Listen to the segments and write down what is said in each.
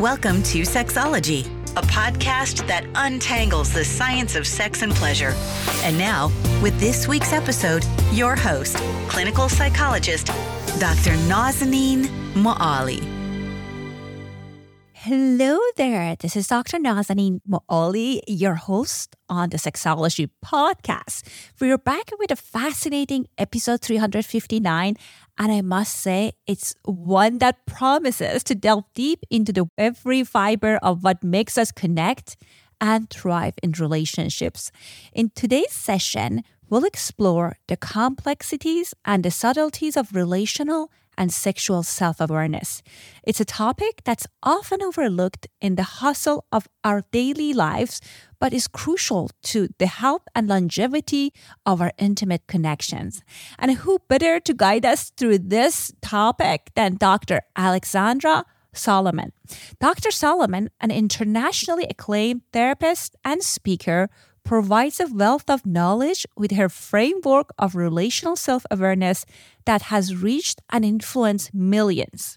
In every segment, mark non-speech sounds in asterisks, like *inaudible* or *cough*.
Welcome to Sexology, a podcast that untangles the science of sex and pleasure. And now, with this week's episode, your host, clinical psychologist, Dr. Nazanin Moali. Hello there. This is Dr. Nazanin Moali, your host on the Sexology podcast. We're back with a fascinating episode 359 and I must say, it's one that promises to delve deep into the every fiber of what makes us connect and thrive in relationships. In today's session, we'll explore the complexities and the subtleties of relational and sexual self awareness. It's a topic that's often overlooked in the hustle of our daily lives, but is crucial to the health and longevity of our intimate connections. And who better to guide us through this topic than Dr. Alexandra Solomon. Dr. Solomon, an internationally acclaimed therapist and speaker provides a wealth of knowledge with her framework of relational self awareness that has reached and influenced millions.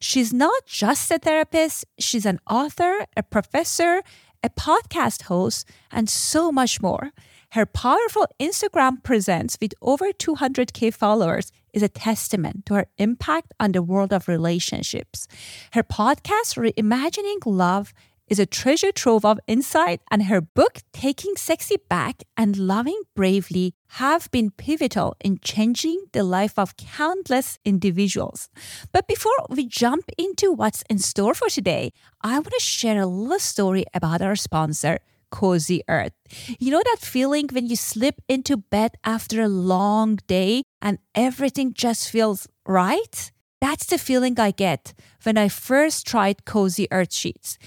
She's not just a therapist, she's an author, a professor, a podcast host, and so much more. Her powerful Instagram presence with over 200k followers is a testament to her impact on the world of relationships. Her podcast, Reimagining Love, is a treasure trove of insight, and her book, Taking Sexy Back and Loving Bravely, have been pivotal in changing the life of countless individuals. But before we jump into what's in store for today, I want to share a little story about our sponsor. Cozy Earth. You know that feeling when you slip into bed after a long day and everything just feels right? That's the feeling I get when I first tried Cozy Earth sheets.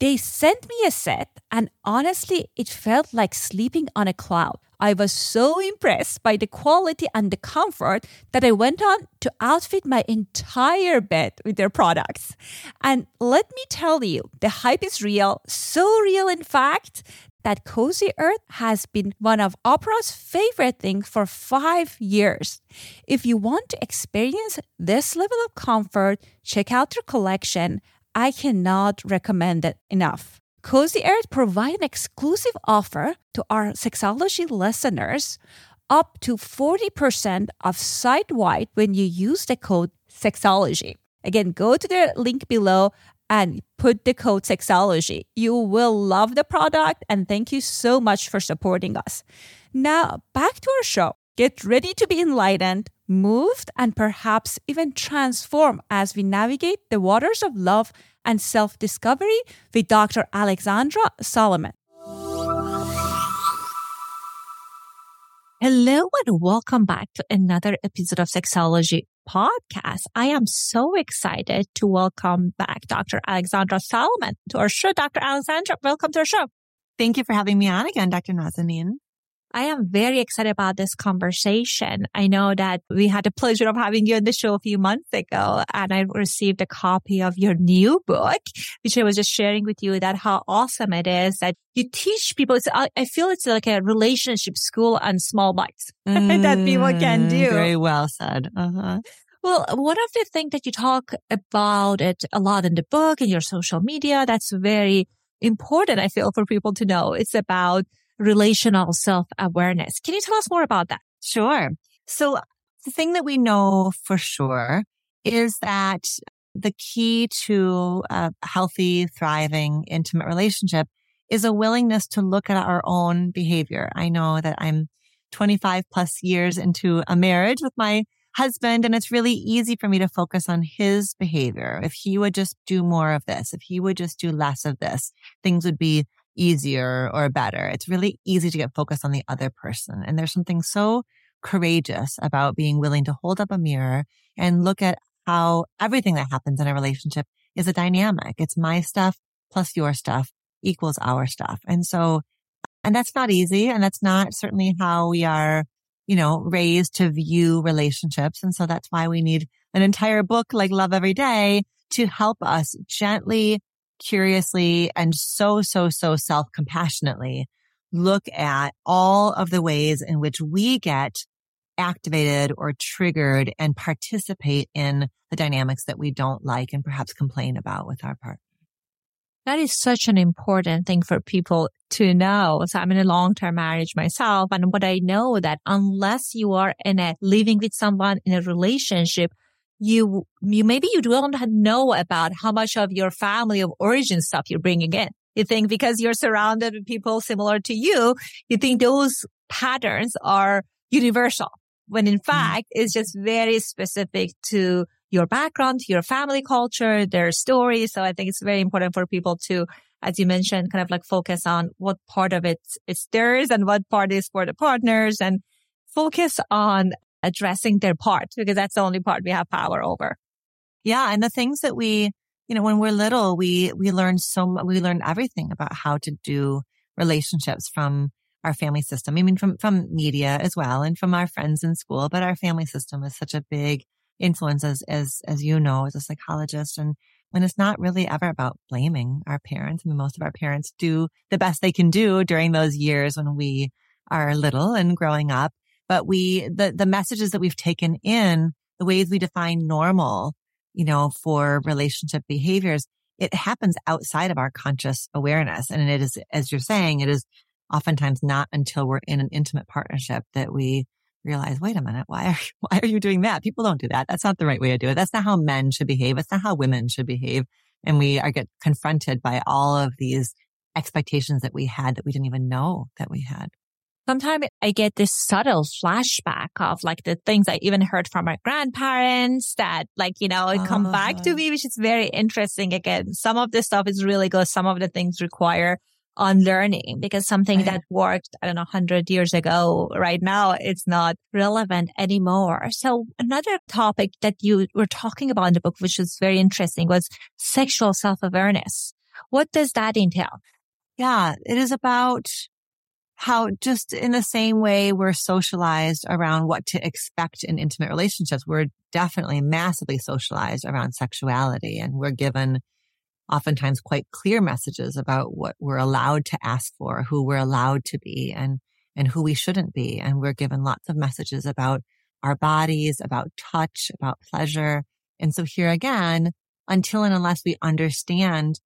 They sent me a set, and honestly, it felt like sleeping on a cloud. I was so impressed by the quality and the comfort that I went on to outfit my entire bed with their products. And let me tell you, the hype is real, so real, in fact, that Cozy Earth has been one of Oprah's favorite things for five years. If you want to experience this level of comfort, check out their collection I cannot recommend it enough. Cozy Earth provide an exclusive offer to our sexology listeners up to 40% off site wide when you use the code sexology. Again, go to the link below and put the code sexology. You will love the product and thank you so much for supporting us. Now, back to our show. Get ready to be enlightened, moved, and perhaps even transformed as we navigate the waters of love and self discovery with Dr. Alexandra Solomon. Hello and welcome back to another episode of Sexology Podcast. I am so excited to welcome back Dr. Alexandra Solomon to our show. Dr. Alexandra, welcome to our show. Thank you for having me on again, Dr. Nazanin. I am very excited about this conversation. I know that we had the pleasure of having you on the show a few months ago and I received a copy of your new book, which I was just sharing with you that how awesome it is that you teach people. I feel it's like a relationship school on small bites mm, *laughs* that people can do. Very well said. Uh-huh. Well, one of the things that you talk about it a lot in the book and your social media, that's very important, I feel, for people to know. It's about relational self awareness. Can you tell us more about that? Sure. So the thing that we know for sure is that the key to a healthy, thriving, intimate relationship is a willingness to look at our own behavior. I know that I'm 25 plus years into a marriage with my husband and it's really easy for me to focus on his behavior. If he would just do more of this, if he would just do less of this, things would be easier or better. It's really easy to get focused on the other person. And there's something so courageous about being willing to hold up a mirror and look at how everything that happens in a relationship is a dynamic. It's my stuff plus your stuff equals our stuff. And so, and that's not easy. And that's not certainly how we are, you know, raised to view relationships. And so that's why we need an entire book like Love Every Day to help us gently curiously and so, so, so self compassionately look at all of the ways in which we get activated or triggered and participate in the dynamics that we don't like and perhaps complain about with our partner. That is such an important thing for people to know. So I'm in a long-term marriage myself. And what I know that unless you are in a living with someone in a relationship, you, you maybe you don't know about how much of your family of origin stuff you're bringing in. You think because you're surrounded with people similar to you, you think those patterns are universal when in mm-hmm. fact mm. it's just very specific to your background, your family culture, their story. So I think it's very important for people to, as you mentioned, kind of like focus on what part of it is theirs and what part is for the partners and focus on addressing their part because that's the only part we have power over. Yeah. And the things that we, you know, when we're little, we, we learn so much, we learn everything about how to do relationships from our family system. I mean, from, from media as well and from our friends in school, but our family system is such a big influence as, as, as you know, as a psychologist. And when it's not really ever about blaming our parents. I mean, most of our parents do the best they can do during those years when we are little and growing up. But we, the, the messages that we've taken in, the ways we define normal, you know, for relationship behaviors, it happens outside of our conscious awareness. And it is, as you're saying, it is oftentimes not until we're in an intimate partnership that we realize, wait a minute, why are, *laughs* why are you doing that? People don't do that. That's not the right way to do it. That's not how men should behave. That's not how women should behave. And we are get confronted by all of these expectations that we had that we didn't even know that we had. Sometimes I get this subtle flashback of like the things I even heard from my grandparents that like, you know, it come back to uh-huh. me, which is very interesting. Again, some of this stuff is really good. Some of the things require unlearning because something right. that worked, I don't know, hundred years ago, right now, it's not relevant anymore. So another topic that you were talking about in the book, which was very interesting was sexual self-awareness. What does that entail? Yeah, it is about how just in the same way we're socialized around what to expect in intimate relationships, we're definitely massively socialized around sexuality and we're given oftentimes quite clear messages about what we're allowed to ask for, who we're allowed to be and, and who we shouldn't be. And we're given lots of messages about our bodies, about touch, about pleasure. And so here again, until and unless we understand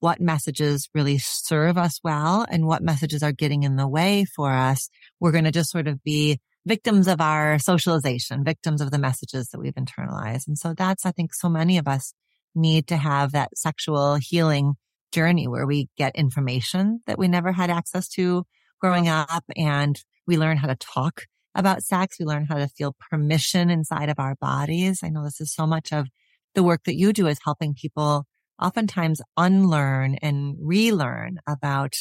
what messages really serve us well and what messages are getting in the way for us, we're going to just sort of be victims of our socialization, victims of the messages that we've internalized. And so that's, I think so many of us need to have that sexual healing journey where we get information that we never had access to growing up and we learn how to talk about sex. We learn how to feel permission inside of our bodies. I know this is so much of the work that you do is helping people oftentimes unlearn and relearn about,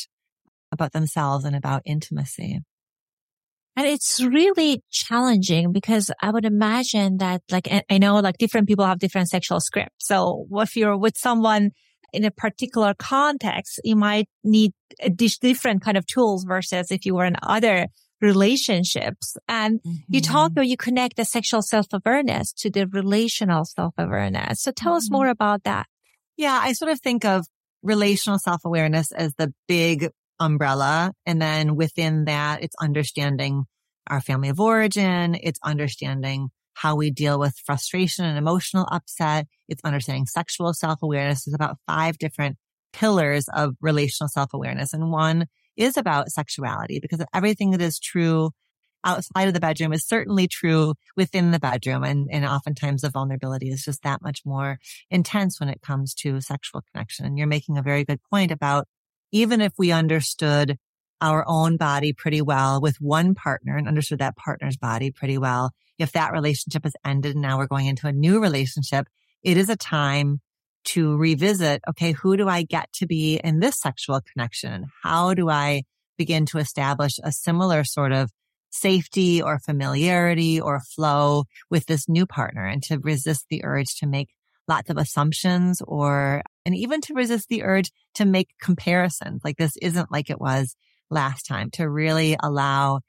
about themselves and about intimacy. And it's really challenging because I would imagine that like, I know like different people have different sexual scripts. So if you're with someone in a particular context, you might need a different kind of tools versus if you were in other relationships. And mm-hmm. you talk or you connect the sexual self-awareness to the relational self-awareness. So tell mm-hmm. us more about that. Yeah, I sort of think of relational self-awareness as the big umbrella. And then within that, it's understanding our family of origin. It's understanding how we deal with frustration and emotional upset. It's understanding sexual self-awareness. There's about five different pillars of relational self-awareness. And one is about sexuality because everything that is true outside of the bedroom is certainly true within the bedroom. And, and oftentimes the vulnerability is just that much more intense when it comes to sexual connection. And you're making a very good point about even if we understood our own body pretty well with one partner and understood that partner's body pretty well, if that relationship has ended and now we're going into a new relationship, it is a time to revisit, okay, who do I get to be in this sexual connection? How do I begin to establish a similar sort of safety or familiarity or flow with this new partner and to resist the urge to make lots of assumptions or, and even to resist the urge to make comparisons. Like this isn't like it was last time to really allow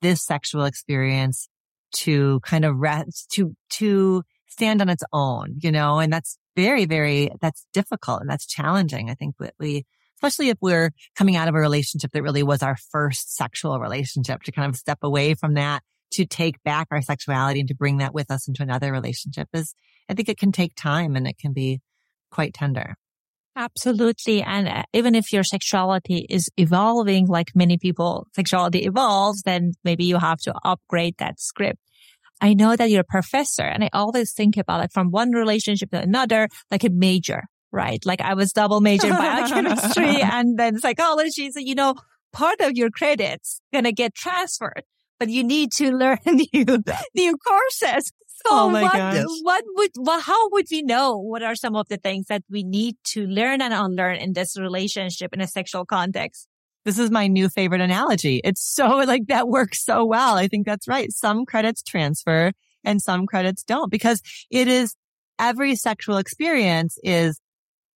this sexual experience to kind of rest, to, to stand on its own, you know, and that's very, very, that's difficult and that's challenging. I think that we, especially if we're coming out of a relationship that really was our first sexual relationship to kind of step away from that to take back our sexuality and to bring that with us into another relationship is, I think it can take time and it can be quite tender. Absolutely. And uh, even if your sexuality is evolving, like many people, sexuality evolves, then maybe you have to upgrade that script. I know that you're a professor and I always think about like from one relationship to another, like a major, right? Like I was double major in biochemistry *laughs* and then psychology. So, you know, part of your credits gonna get transferred, but you need to learn *laughs* new, new courses. So oh my what, gosh. what would, what, how would we know what are some of the things that we need to learn and unlearn in this relationship in a sexual context? This is my new favorite analogy. It's so like that works so well. I think that's right. Some credits transfer and some credits don't because it is every sexual experience is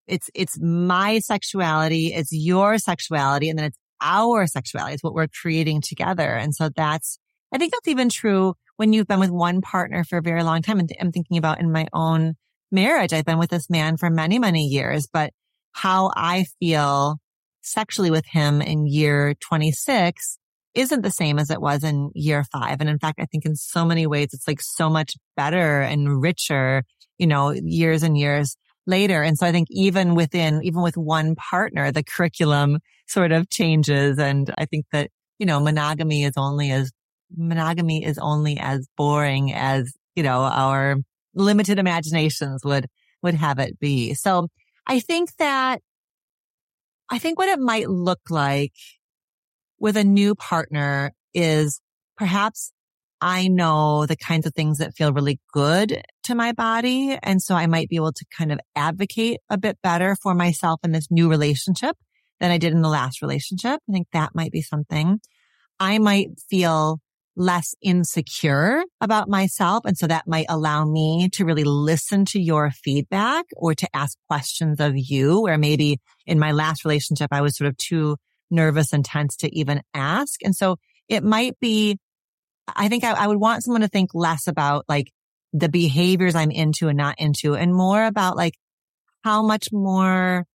it's, it's my sexuality. It's your sexuality. And then it's our sexuality. It's what we're creating together. And so that's, I think that's even true when you've been with one partner for a very long time. And I'm thinking about in my own marriage, I've been with this man for many, many years, but how I feel sexually with him in year 26 isn't the same as it was in year five. And in fact, I think in so many ways, it's like so much better and richer, you know, years and years later. And so I think even within, even with one partner, the curriculum sort of changes. And I think that, you know, monogamy is only as monogamy is only as boring as, you know, our limited imaginations would, would have it be. So I think that, I think what it might look like with a new partner is perhaps I know the kinds of things that feel really good to my body. And so I might be able to kind of advocate a bit better for myself in this new relationship than I did in the last relationship. I think that might be something. I might feel less insecure about myself. And so that might allow me to really listen to your feedback or to ask questions of you where maybe in my last relationship, I was sort of too nervous and tense to even ask. And so it might be, I think I, I would want someone to think less about like the behaviors I'm into and not into and more about like how much more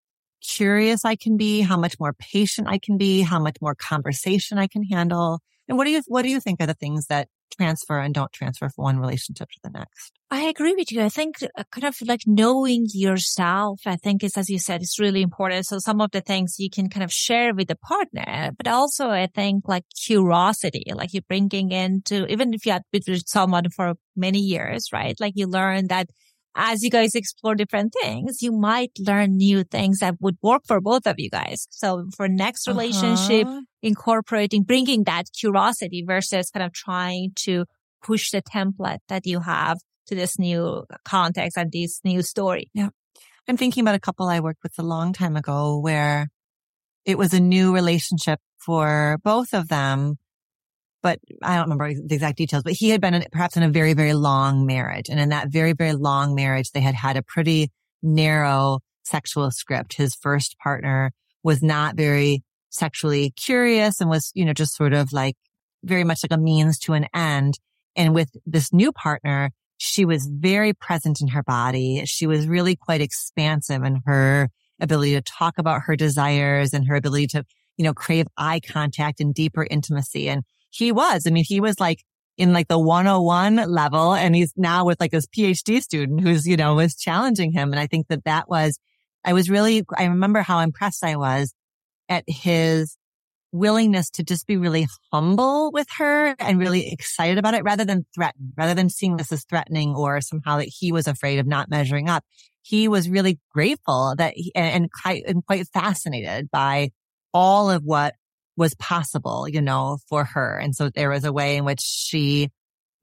curious I can be, how much more patient I can be, how much more conversation I can handle. And what do you, what do you think are the things that transfer and don't transfer from one relationship to the next? I agree with you. I think uh, kind of like knowing yourself, I think is, as you said, is really important. So some of the things you can kind of share with the partner, but also I think like curiosity, like you're bringing into, even if you had been with someone for many years, right? Like you learn that as you guys explore different things, you might learn new things that would work for both of you guys. So for next relationship, uh-huh. incorporating, bringing that curiosity versus kind of trying to push the template that you have to this new context and this new story. Yeah. I'm thinking about a couple I worked with a long time ago where it was a new relationship for both of them but I don't remember the exact details, but he had been in, perhaps in a very, very long marriage. And in that very, very long marriage, they had had a pretty narrow sexual script. His first partner was not very sexually curious and was, you know, just sort of like very much like a means to an end. And with this new partner, she was very present in her body. She was really quite expansive in her ability to talk about her desires and her ability to, you know, crave eye contact and deeper intimacy. And he was. I mean, he was like in like the 101 level and he's now with like this PhD student who's, you know, was challenging him. And I think that that was, I was really, I remember how impressed I was at his willingness to just be really humble with her and really excited about it rather than threaten, rather than seeing this as threatening or somehow that he was afraid of not measuring up. He was really grateful that he, and, and, and quite fascinated by all of what was possible, you know, for her. And so there was a way in which she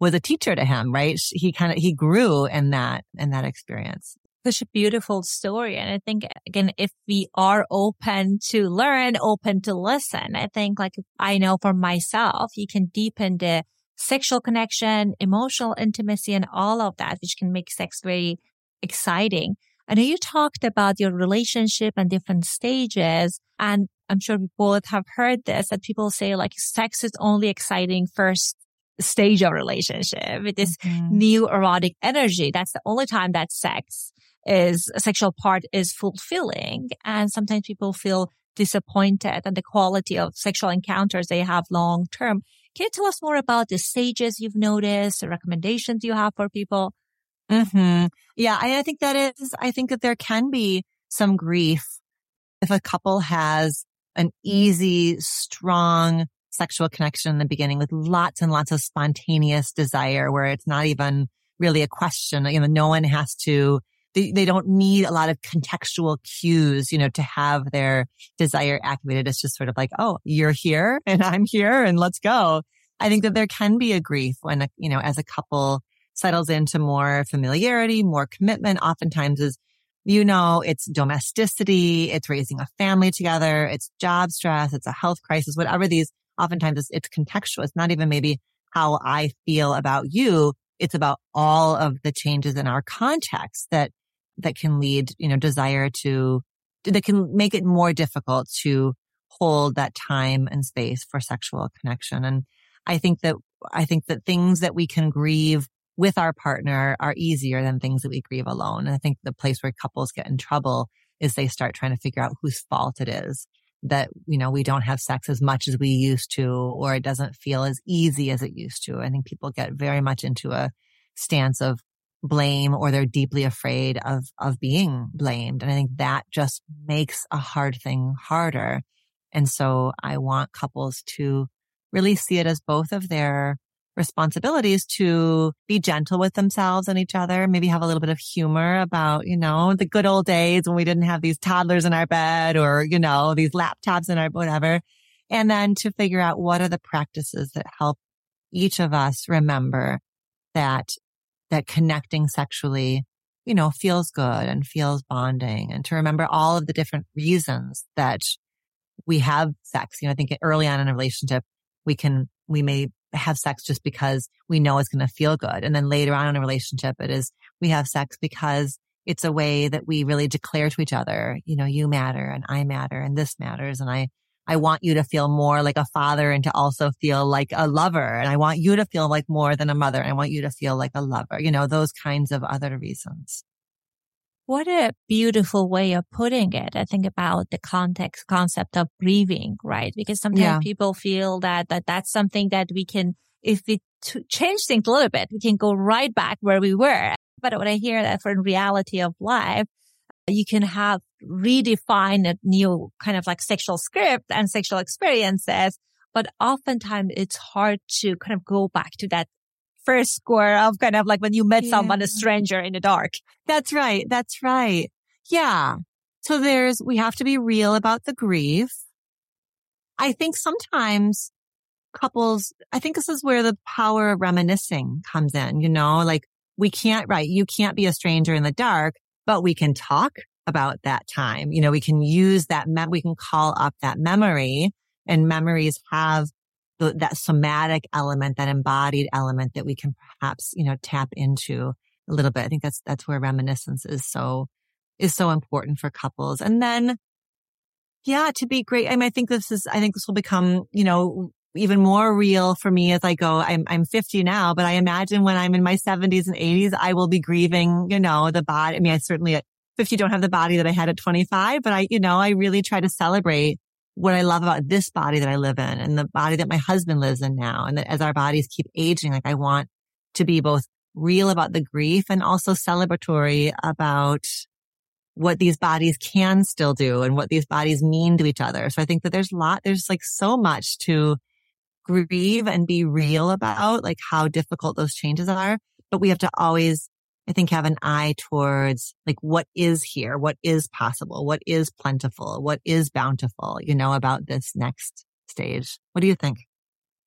was a teacher to him, right? He kind of, he grew in that, in that experience. Such a beautiful story. And I think again, if we are open to learn, open to listen, I think like I know for myself, you can deepen the sexual connection, emotional intimacy and all of that, which can make sex very exciting. I know you talked about your relationship and different stages. And I'm sure we both have heard this that people say like sex is only exciting first stage of relationship with this mm-hmm. new erotic energy. That's the only time that sex is a sexual part is fulfilling. And sometimes people feel disappointed and the quality of sexual encounters they have long term. Can you tell us more about the stages you've noticed, the recommendations you have for people? Mm-hmm. Yeah. I, I think that is, I think that there can be some grief if a couple has an easy, strong sexual connection in the beginning with lots and lots of spontaneous desire where it's not even really a question. You know, no one has to, they, they don't need a lot of contextual cues, you know, to have their desire activated. It's just sort of like, oh, you're here *laughs* and I'm here and let's go. I think that there can be a grief when, you know, as a couple settles into more familiarity, more commitment, oftentimes is you know, it's domesticity, it's raising a family together, it's job stress, it's a health crisis, whatever these, oftentimes it's, it's contextual. It's not even maybe how I feel about you. It's about all of the changes in our context that, that can lead, you know, desire to, that can make it more difficult to hold that time and space for sexual connection. And I think that, I think that things that we can grieve with our partner are easier than things that we grieve alone. And I think the place where couples get in trouble is they start trying to figure out whose fault it is that, you know, we don't have sex as much as we used to, or it doesn't feel as easy as it used to. I think people get very much into a stance of blame or they're deeply afraid of, of being blamed. And I think that just makes a hard thing harder. And so I want couples to really see it as both of their responsibilities to be gentle with themselves and each other, maybe have a little bit of humor about, you know, the good old days when we didn't have these toddlers in our bed or, you know, these laptops in our whatever. And then to figure out what are the practices that help each of us remember that, that connecting sexually, you know, feels good and feels bonding and to remember all of the different reasons that we have sex. You know, I think early on in a relationship, we can, we may have sex just because we know it's going to feel good. And then later on in a relationship, it is we have sex because it's a way that we really declare to each other, you know, you matter and I matter and this matters. And I, I want you to feel more like a father and to also feel like a lover. And I want you to feel like more than a mother. I want you to feel like a lover, you know, those kinds of other reasons. What a beautiful way of putting it. I think about the context concept of grieving, right? Because sometimes yeah. people feel that, that that's something that we can, if we t- change things a little bit, we can go right back where we were. But when I hear that for reality of life, you can have redefine a new kind of like sexual script and sexual experiences. But oftentimes it's hard to kind of go back to that first score of kind of like when you met yeah. someone, a stranger in the dark. That's right. That's right. Yeah. So there's, we have to be real about the grief. I think sometimes couples, I think this is where the power of reminiscing comes in, you know, like we can't, right. You can't be a stranger in the dark, but we can talk about that time. You know, we can use that, mem- we can call up that memory and memories have the, that somatic element, that embodied element that we can perhaps, you know, tap into a little bit. I think that's, that's where reminiscence is so, is so important for couples. And then, yeah, to be great. I mean, I think this is, I think this will become, you know, even more real for me as I go. I'm, I'm 50 now, but I imagine when I'm in my 70s and 80s, I will be grieving, you know, the body. I mean, I certainly at 50 don't have the body that I had at 25, but I, you know, I really try to celebrate what I love about this body that I live in and the body that my husband lives in now. And that as our bodies keep aging, like I want to be both real about the grief and also celebratory about what these bodies can still do and what these bodies mean to each other. So I think that there's a lot, there's like so much to grieve and be real about, like how difficult those changes are. But we have to always I think have an eye towards like what is here, what is possible, what is plentiful, what is bountiful, you know, about this next stage. What do you think?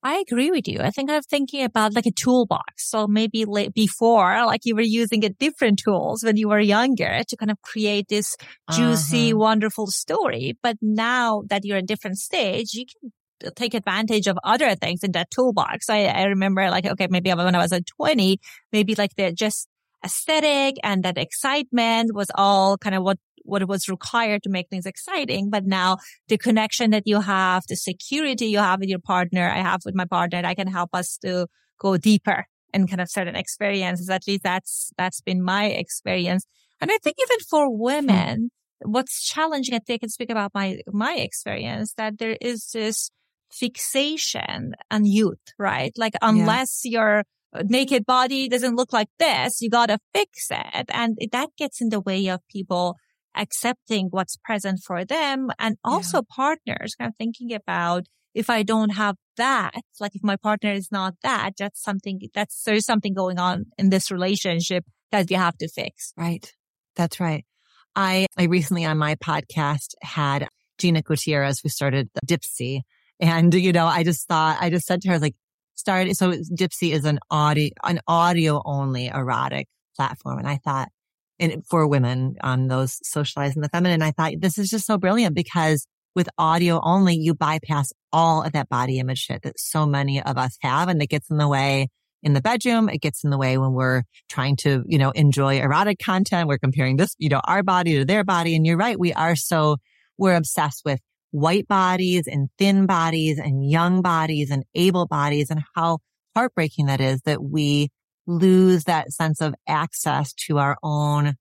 I agree with you. I think I'm thinking about like a toolbox. So maybe before, like you were using a different tools when you were younger to kind of create this juicy, uh-huh. wonderful story. But now that you're in a different stage, you can take advantage of other things in that toolbox. I, I remember like, okay, maybe when I was at 20, maybe like the just aesthetic and that excitement was all kind of what what was required to make things exciting. But now the connection that you have, the security you have with your partner, I have with my partner, I can help us to go deeper in kind of certain experiences. At least that's, that's been my experience. And I think even for women, hmm. what's challenging, I think I can speak about my, my experience that there is this fixation on youth, right? Like unless yeah. you're naked body doesn't look like this. You got to fix it. And that gets in the way of people accepting what's present for them and also yeah. partners kind of thinking about if I don't have that, like if my partner is not that, that's something that's there's something going on in this relationship that you have to fix. Right. That's right. I, I recently on my podcast had Gina Gutierrez, who started Dipsea. And, you know, I just thought, I just said to her, like, started, so Dipsea is an audio, an audio only erotic platform. And I thought, and for women, um, those socializing the feminine, I thought this is just so brilliant because with audio only, you bypass all of that body image shit that so many of us have and that gets in the way in the bedroom. It gets in the way when we're trying to, you know, enjoy erotic content. We're comparing this, you know, our body to their body. And you're right. We are so, we're obsessed with white bodies and thin bodies and young bodies and able bodies and how heartbreaking that is that we lose that sense of access to our own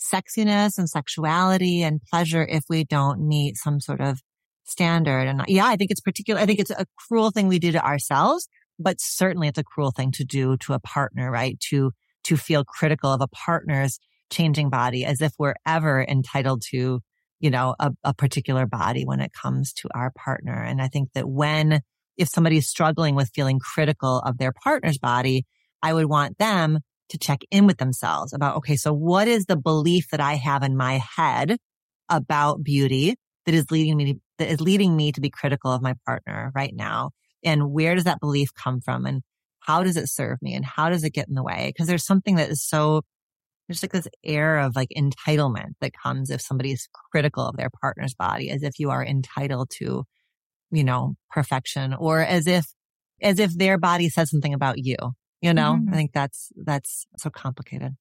sexiness and sexuality and pleasure if we don't meet some sort of standard. And yeah, I think it's particular. I think it's a cruel thing we do to ourselves, but certainly it's a cruel thing to do to a partner, right? To, to feel critical of a partner's changing body as if we're ever entitled to, you know, a, a particular body when it comes to our partner. And I think that when, if somebody's struggling with feeling critical of their partner's body, I would want them to check in with themselves about, okay, so what is the belief that I have in my head about beauty that is leading me to, that is leading me to be critical of my partner right now? And where does that belief come from? And how does it serve me? And how does it get in the way? Because there's something that is so, there's like this air of like entitlement that comes if somebody is critical of their partner's body, as if you are entitled to, you know, perfection or as if, as if their body says something about you you know, mm-hmm. I think that's, that's so complicated.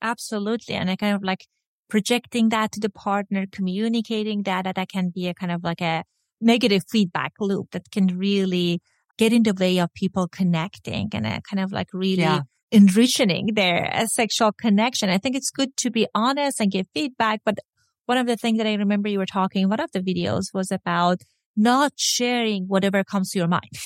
Absolutely. And I kind of like projecting that to the partner, communicating that, that, that can be a kind of like a negative feedback loop that can really get in the way of people connecting and a kind of like really yeah. Enriching their uh, sexual connection. I think it's good to be honest and give feedback. But one of the things that I remember you were talking, one of the videos was about not sharing whatever comes to your mind. *laughs*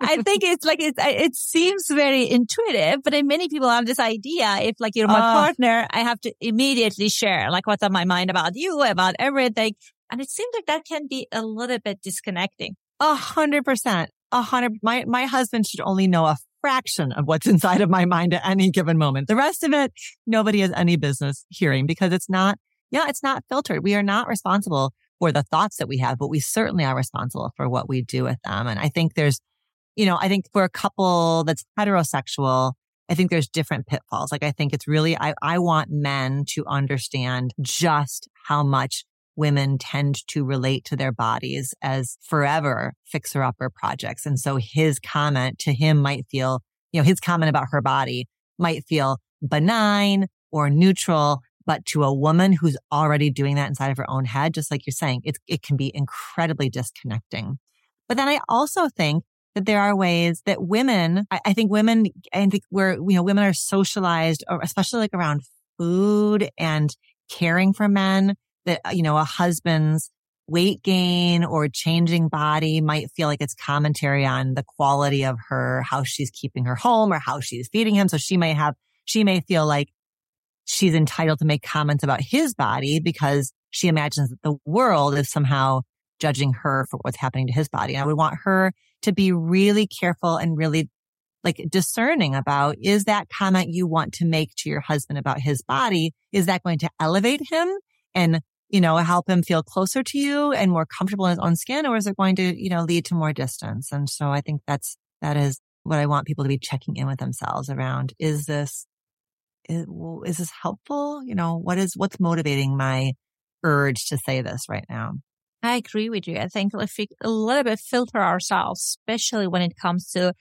I think it's like, it, it seems very intuitive, but then many people have this idea. If like you're my uh, partner, I have to immediately share like what's on my mind about you, about everything. And it seems like that can be a little bit disconnecting. A hundred percent. A hundred. My, my husband should only know a fraction of what's inside of my mind at any given moment. The rest of it, nobody has any business hearing because it's not, yeah, it's not filtered. We are not responsible for the thoughts that we have, but we certainly are responsible for what we do with them. And I think there's, you know, I think for a couple that's heterosexual, I think there's different pitfalls. Like I think it's really, I, I want men to understand just how much women tend to relate to their bodies as forever fixer upper projects. And so his comment to him might feel, you know, his comment about her body might feel benign or neutral, but to a woman who's already doing that inside of her own head, just like you're saying, it, it can be incredibly disconnecting. But then I also think that there are ways that women, I, I think women, I think where, you know, women are socialized, especially like around food and caring for men that, uh, you know, a husband's weight gain or changing body might feel like it's commentary on the quality of her, how she's keeping her home or how she's feeding him. So she may have, she may feel like she's entitled to make comments about his body because she imagines that the world is somehow judging her for what's happening to his body. And I would want her to be really careful and really like discerning about is that comment you want to make to your husband about his body, is that going to elevate him and, you know, help him feel closer to you and more comfortable in his own skin? Or is it going to, you know, lead to more distance? And so I think that's, that is what I want people to be checking in with themselves around. Is this eh, is, is this helpful? You know, what is, what's motivating my urge to say this right now? I agree with you. I think if we a little bit filter ourselves, especially when it comes to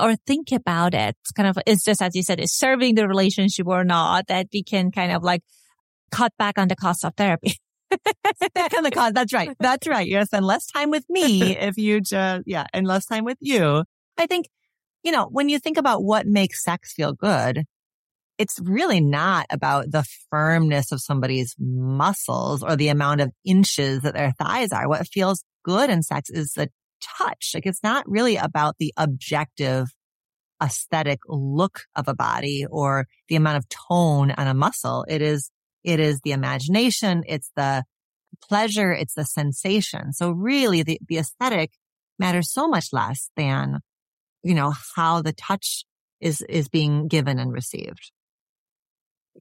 or think about it, kind of is this, as you said, is serving the relationship or not, that we can kind of like cut back on the cost of therapy. Back on the cost. That's right. That's right. You spend less time with me *laughs* if you just, yeah, and less time with you. I think, you know, when you think about what makes sex feel good, it's really not about the firmness of somebody's muscles or the amount of inches that their thighs are. What feels good in sex is the touch. Like it's not really about the objective aesthetic look of a body or the amount of tone on a muscle. It is, It is the imagination. It's the pleasure. It's the sensation. So really the, the aesthetic matters so much less than, you know, how the touch is, is being given and received.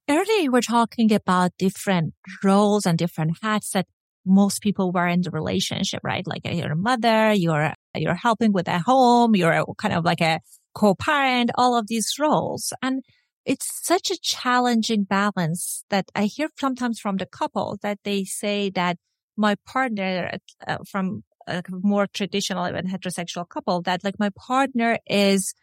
Earlier, you were talking about different roles and different hats that most people were in the relationship, right? Like you're a mother, you're, you're helping with a home, you're kind of like a co-parent, all of these roles. And it's such a challenging balance that I hear sometimes from the couple that they say that my partner uh, from a more traditional and heterosexual couple that like my partner is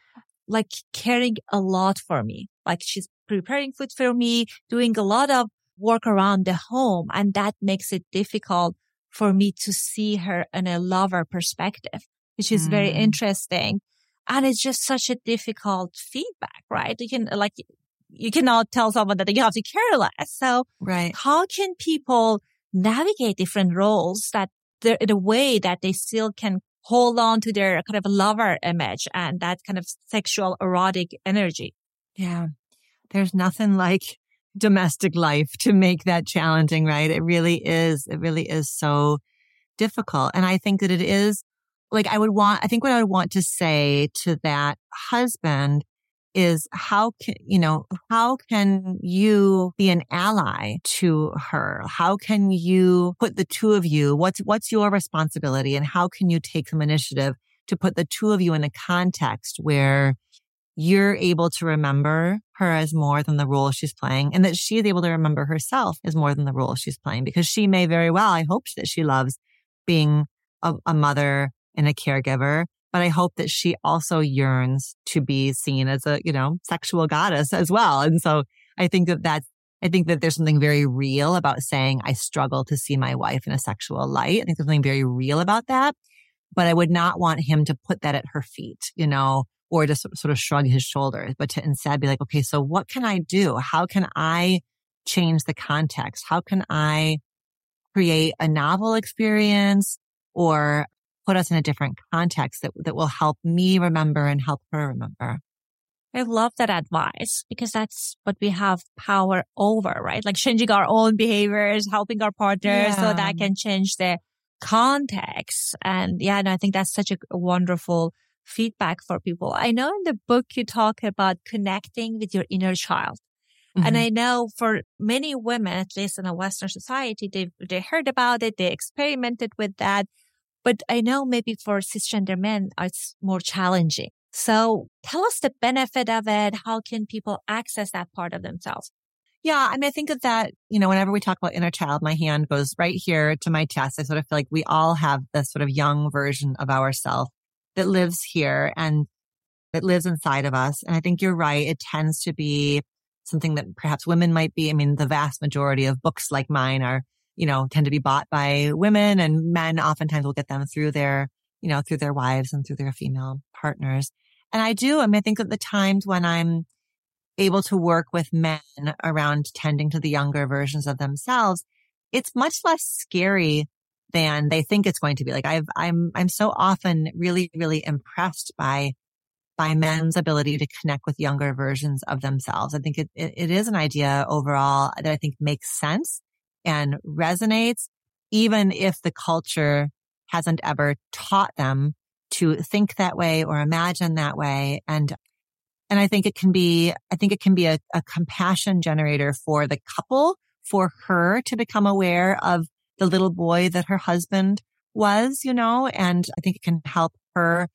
like caring a lot for me. Like she's preparing food for me, doing a lot of work around the home. And that makes it difficult for me to see her in a lover perspective, which is mm. very interesting. And it's just such a difficult feedback, right? You can like, you cannot tell someone that you have to care less. So right. how can people navigate different roles that they're in a way that they still can hold on to their kind of lover image and that kind of sexual erotic energy? Yeah. There's nothing like domestic life to make that challenging, right? It really is. It really is so difficult. And I think that it is like I would want, I think what I would want to say to that husband is how can, you know, how can you be an ally to her? How can you put the two of you, what's, what's your responsibility and how can you take some initiative to put the two of you in a context where you're able to remember her as more than the role she's playing and that she's able to remember herself as more than the role she's playing because she may very well, I hope that she loves being a, a mother and a caregiver. But I hope that she also yearns to be seen as a, you know, sexual goddess as well. And so I think that that's, I think that there's something very real about saying I struggle to see my wife in a sexual light. I think there's something very real about that. But I would not want him to put that at her feet, you know, or just sort of shrug his shoulders, but to instead be like, okay, so what can I do? How can I change the context? How can I create a novel experience or put us in a different context that, that will help me remember and help her remember? I love that advice because that's what we have power over, right? Like changing our own behaviors, helping our partners yeah. so that can change the context. And yeah, and I think that's such a wonderful feedback for people. I know in the book you talk about connecting with your inner child. Mm-hmm. And I know for many women, at least in a Western society, they they heard about it, they experimented with that. But I know maybe for cisgender men, uh, it's more challenging. So tell us the benefit of it. How can people access that part of themselves? Yeah. I mean, I think of that, you know, whenever we talk about inner child, my hand goes right here to my chest. I sort of feel like we all have this sort of young version of ourselves that lives here and that lives inside of us. And I think you're right. It tends to be something that perhaps women might be. I mean, the vast majority of books like mine are, you know, tend to be bought by women and men oftentimes will get them through their, you know, through their wives and through their female partners. And I do. I mean, I think that the times when I'm able to work with men around tending to the younger versions of themselves, it's much less scary than they think it's going to be. Like I've, I'm, I'm so often really, really impressed by, by men's ability to connect with younger versions of themselves. I think it, it, it is an idea overall that I think makes sense and resonates, even if the culture hasn't ever taught them to think that way or imagine that way. And, and I think it can be, I think it can be a, a compassion generator for the couple, for her to become aware of the little boy that her husband was, you know, and I think it can help her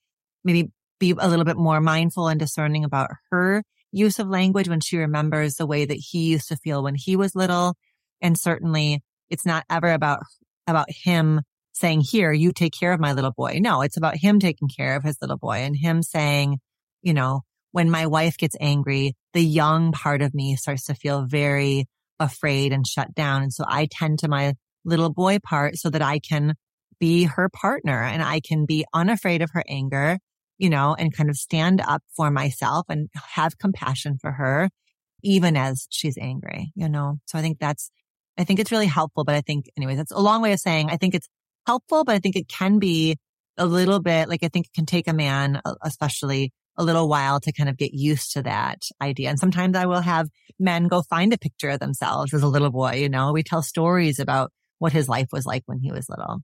maybe be a little bit more mindful and discerning about her use of language when she remembers the way that he used to feel when he was little. And certainly it's not ever about, about him saying, here, you take care of my little boy. No, it's about him taking care of his little boy and him saying, you know, when my wife gets angry, the young part of me starts to feel very afraid and shut down. And so I tend to my little boy part so that I can be her partner and I can be unafraid of her anger, you know, and kind of stand up for myself and have compassion for her, even as she's angry, you know? So I think that's, I think it's really helpful, but I think, anyways, that's a long way of saying I think it's helpful, but I think it can be a little bit like I think it can take a man, especially a little while to kind of get used to that idea. And sometimes I will have men go find a picture of themselves as a little boy. You know, we tell stories about what his life was like when he was little.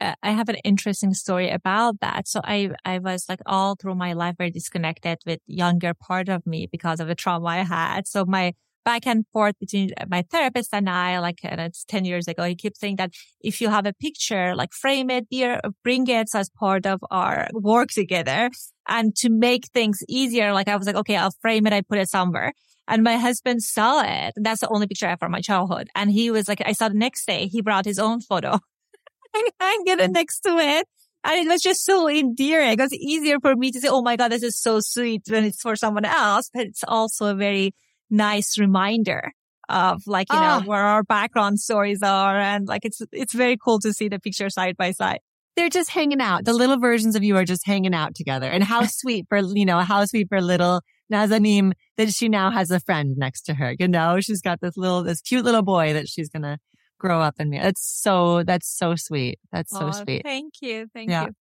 Uh, I have an interesting story about that. So I, I was like all through my life very disconnected with younger part of me because of the trauma I had. So my back and forth between uh, my therapist and I, like, and it's 10 years ago, he keeps saying that if you have a picture, like frame it, dear, uh, bring it as part of our work together. And to make things easier, like I was like, okay, I'll frame it. I put it somewhere. And my husband saw it. That's the only picture I have from my childhood. And he was like, I saw the next day, he brought his own photo *laughs* and hang it next to it. And it was just so endearing. It was easier for me to say, Oh my God, this is so sweet when it's for someone else. But it's also a very nice reminder of like, you know, ah. where our background stories are. And like, it's, it's very cool to see the picture side by side. They're just hanging out. The little versions of you are just hanging out together. And how *laughs* sweet for, you know, how sweet for little Nazanin that she now has a friend next to her. You know, she's got this little, this cute little boy that she's going to grow up and be. It's so, that's so sweet. That's so oh, sweet. Thank you. Thank yeah. you.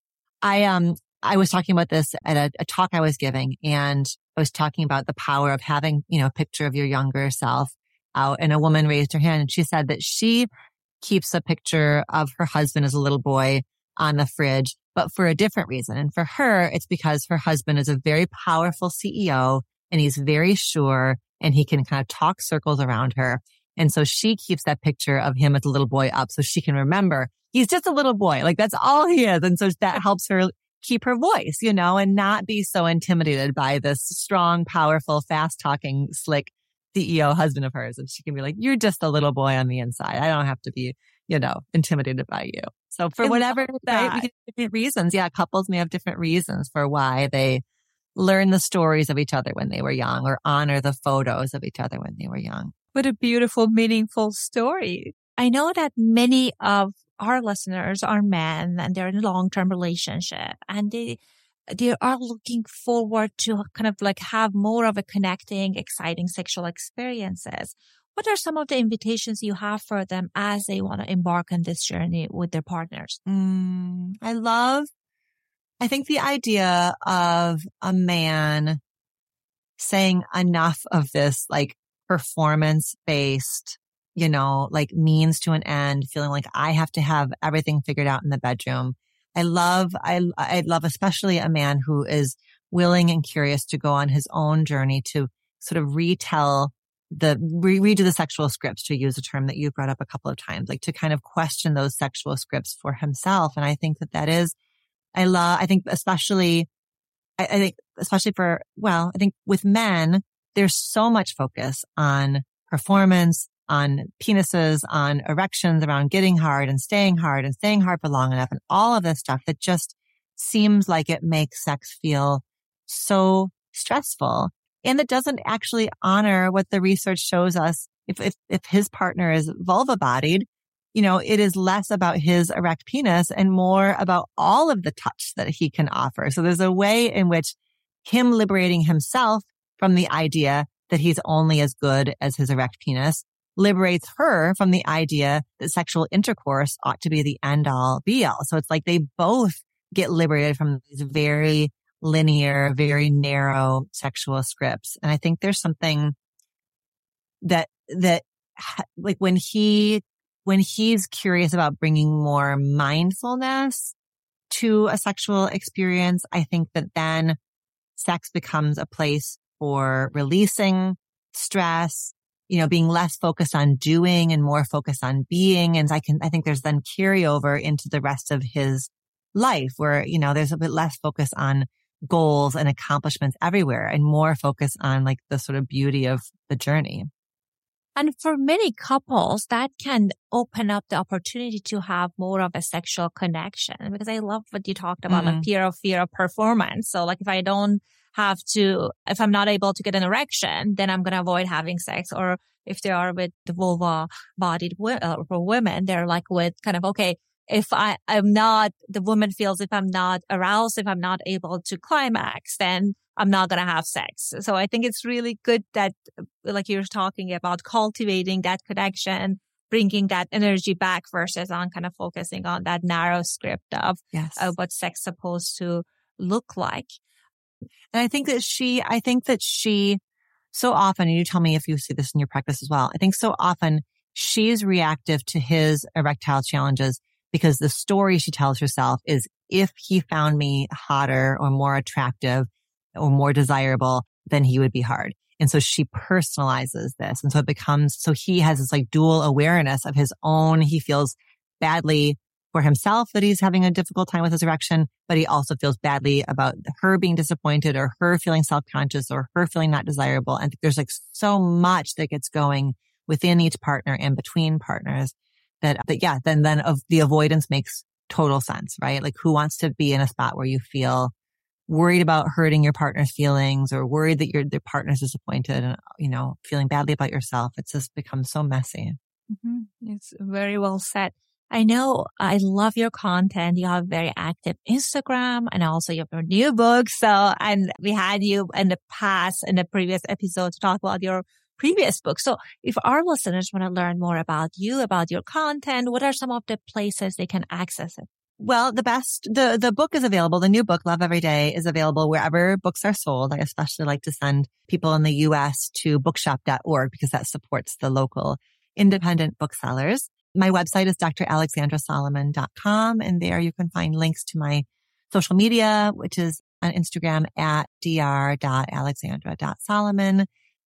I, um, I was talking about this at a, a talk I was giving and I was talking about the power of having, you know, a picture of your younger self out and a woman raised her hand and she said that she keeps a picture of her husband as a little boy on the fridge, but for a different reason. And for her, it's because her husband is a very powerful CEO and he's very sure and he can kind of talk circles around her. And so she keeps that picture of him as a little boy up so she can remember he's just a little boy. Like that's all he is. And so that helps her keep her voice, you know, and not be so intimidated by this strong, powerful, fast talking, slick CEO husband of hers. And she can be like, you're just a little boy on the inside. I don't have to be, you know, intimidated by you. So for I whatever right, different reasons, yeah, couples may have different reasons for why they learn the stories of each other when they were young or honor the photos of each other when they were young. What a beautiful, meaningful story. I know that many of our listeners are men and they're in a long-term relationship and they they are looking forward to kind of like have more of a connecting, exciting sexual experiences. What are some of the invitations you have for them as they want to embark on this journey with their partners? Mm, I love, I think the idea of a man saying enough of this like performance based you know, like means to an end, feeling like I have to have everything figured out in the bedroom. I love, I, I love especially a man who is willing and curious to go on his own journey to sort of retell the, re- redo the sexual scripts to use a term that you brought up a couple of times, like to kind of question those sexual scripts for himself. And I think that that is, I love, I think especially, I, I think especially for, well, I think with men, there's so much focus on performance, on penises, on erections, around getting hard and staying hard and staying hard for long enough and all of this stuff that just seems like it makes sex feel so stressful. And it doesn't actually honor what the research shows us. If, if, if his partner is vulva bodied, you know, it is less about his erect penis and more about all of the touch that he can offer. So there's a way in which him liberating himself from the idea that he's only as good as his erect penis liberates her from the idea that sexual intercourse ought to be the end all be all. So it's like they both get liberated from these very linear, very narrow sexual scripts. And I think there's something that, that like when he, when he's curious about bringing more mindfulness to a sexual experience, I think that then sex becomes a place for releasing stress, you know, being less focused on doing and more focused on being. And I can, I think there's then carryover into the rest of his life where, you know, there's a bit less focus on goals and accomplishments everywhere and more focus on like the sort of beauty of the journey. And for many couples, that can open up the opportunity to have more of a sexual connection because I love what you talked about, mm-hmm. the fear of fear of performance. So like if I don't have to, if I'm not able to get an erection, then I'm going to avoid having sex. Or if they are with the vulva bodied uh, for women, they're like with kind of, okay, if I am not, the woman feels if I'm not aroused, if I'm not able to climax, then I'm not going to have sex. So I think it's really good that, like you're talking about cultivating that connection, bringing that energy back versus on kind of focusing on that narrow script of yes. uh, what sex supposed to look like. And I think that she, I think that she so often, and you tell me if you see this in your practice as well. I think so often she's reactive to his erectile challenges because the story she tells herself is if he found me hotter or more attractive or more desirable, then he would be hard. And so she personalizes this. And so it becomes, so he has this like dual awareness of his own. He feels badly for himself that he's having a difficult time with his erection, but he also feels badly about her being disappointed or her feeling self-conscious or her feeling not desirable. And there's like so much that gets going within each partner and between partners that, that yeah, then, then of the avoidance makes total sense, right? Like who wants to be in a spot where you feel worried about hurting your partner's feelings or worried that your, their partner's disappointed and, you know, feeling badly about yourself. It's just become so messy. Mm-hmm. It's very well said. I know I love your content. You have very active Instagram and also you have your new book. So, and we had you in the past, in the previous episode to talk about your previous book. So if our listeners want to learn more about you, about your content, what are some of the places they can access it? Well, the best, the, the book is available. The new book, Love Every Day, is available wherever books are sold. I especially like to send people in the U.S. to bookshop.org because that supports the local independent booksellers. My website is dralexandrasolomon.com and there you can find links to my social media, which is on Instagram at dr.alexandra.solomon.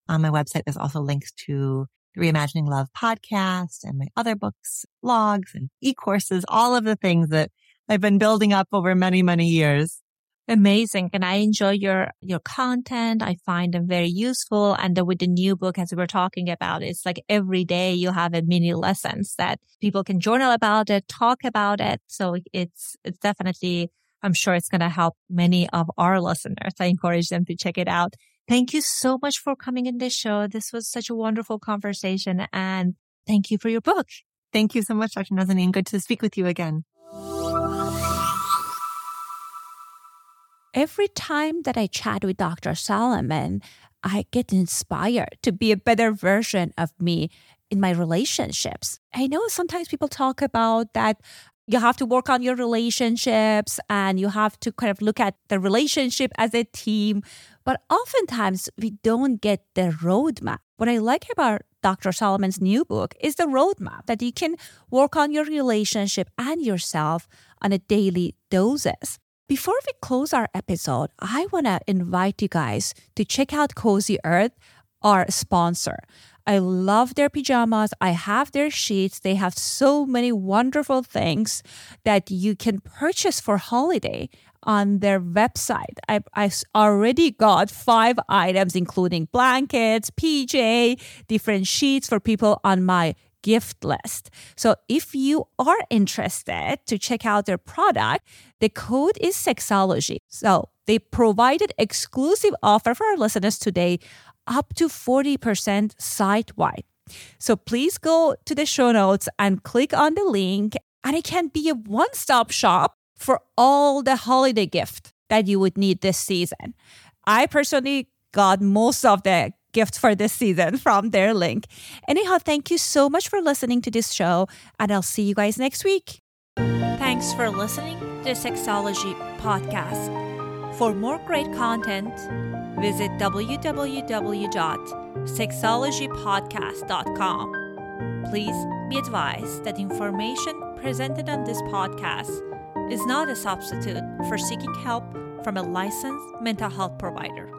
On um, my website, there's also links to the Reimagining Love podcast and my other books, blogs and e-courses, all of the things that I've been building up over many, many years. Amazing. And I enjoy your, your content. I find them very useful. And with the new book, as we were talking about, it's like every day you have a mini lessons that people can journal about it, talk about it. So it's, it's definitely, I'm sure it's going to help many of our listeners. I encourage them to check it out. Thank you so much for coming in this show. This was such a wonderful conversation and thank you for your book. Thank you so much, Dr. Nazanin. Good to speak with you again. Every time that I chat with Dr. Solomon, I get inspired to be a better version of me in my relationships. I know sometimes people talk about that you have to work on your relationships and you have to kind of look at the relationship as a team. But oftentimes we don't get the roadmap. What I like about Dr. Solomon's new book is the roadmap that you can work on your relationship and yourself on a daily doses. Before we close our episode, I want to invite you guys to check out Cozy Earth, our sponsor. I love their pajamas. I have their sheets. They have so many wonderful things that you can purchase for holiday on their website. I, I already got five items, including blankets, PJ, different sheets for people on my gift list. So if you are interested to check out their product, the code is sexology. So they provided exclusive offer for our listeners today up to 40% site wide. So please go to the show notes and click on the link, and it can be a one stop shop for all the holiday gift that you would need this season. I personally got most of the gifts for this season *laughs* from their link. Anyhow, thank you so much for listening to this show, and I'll see you guys next week. Thanks for listening to the Sexology Podcast. For more great content, visit www.sexologypodcast.com. Please be advised that information presented on this podcast is not a substitute for seeking help from a licensed mental health provider.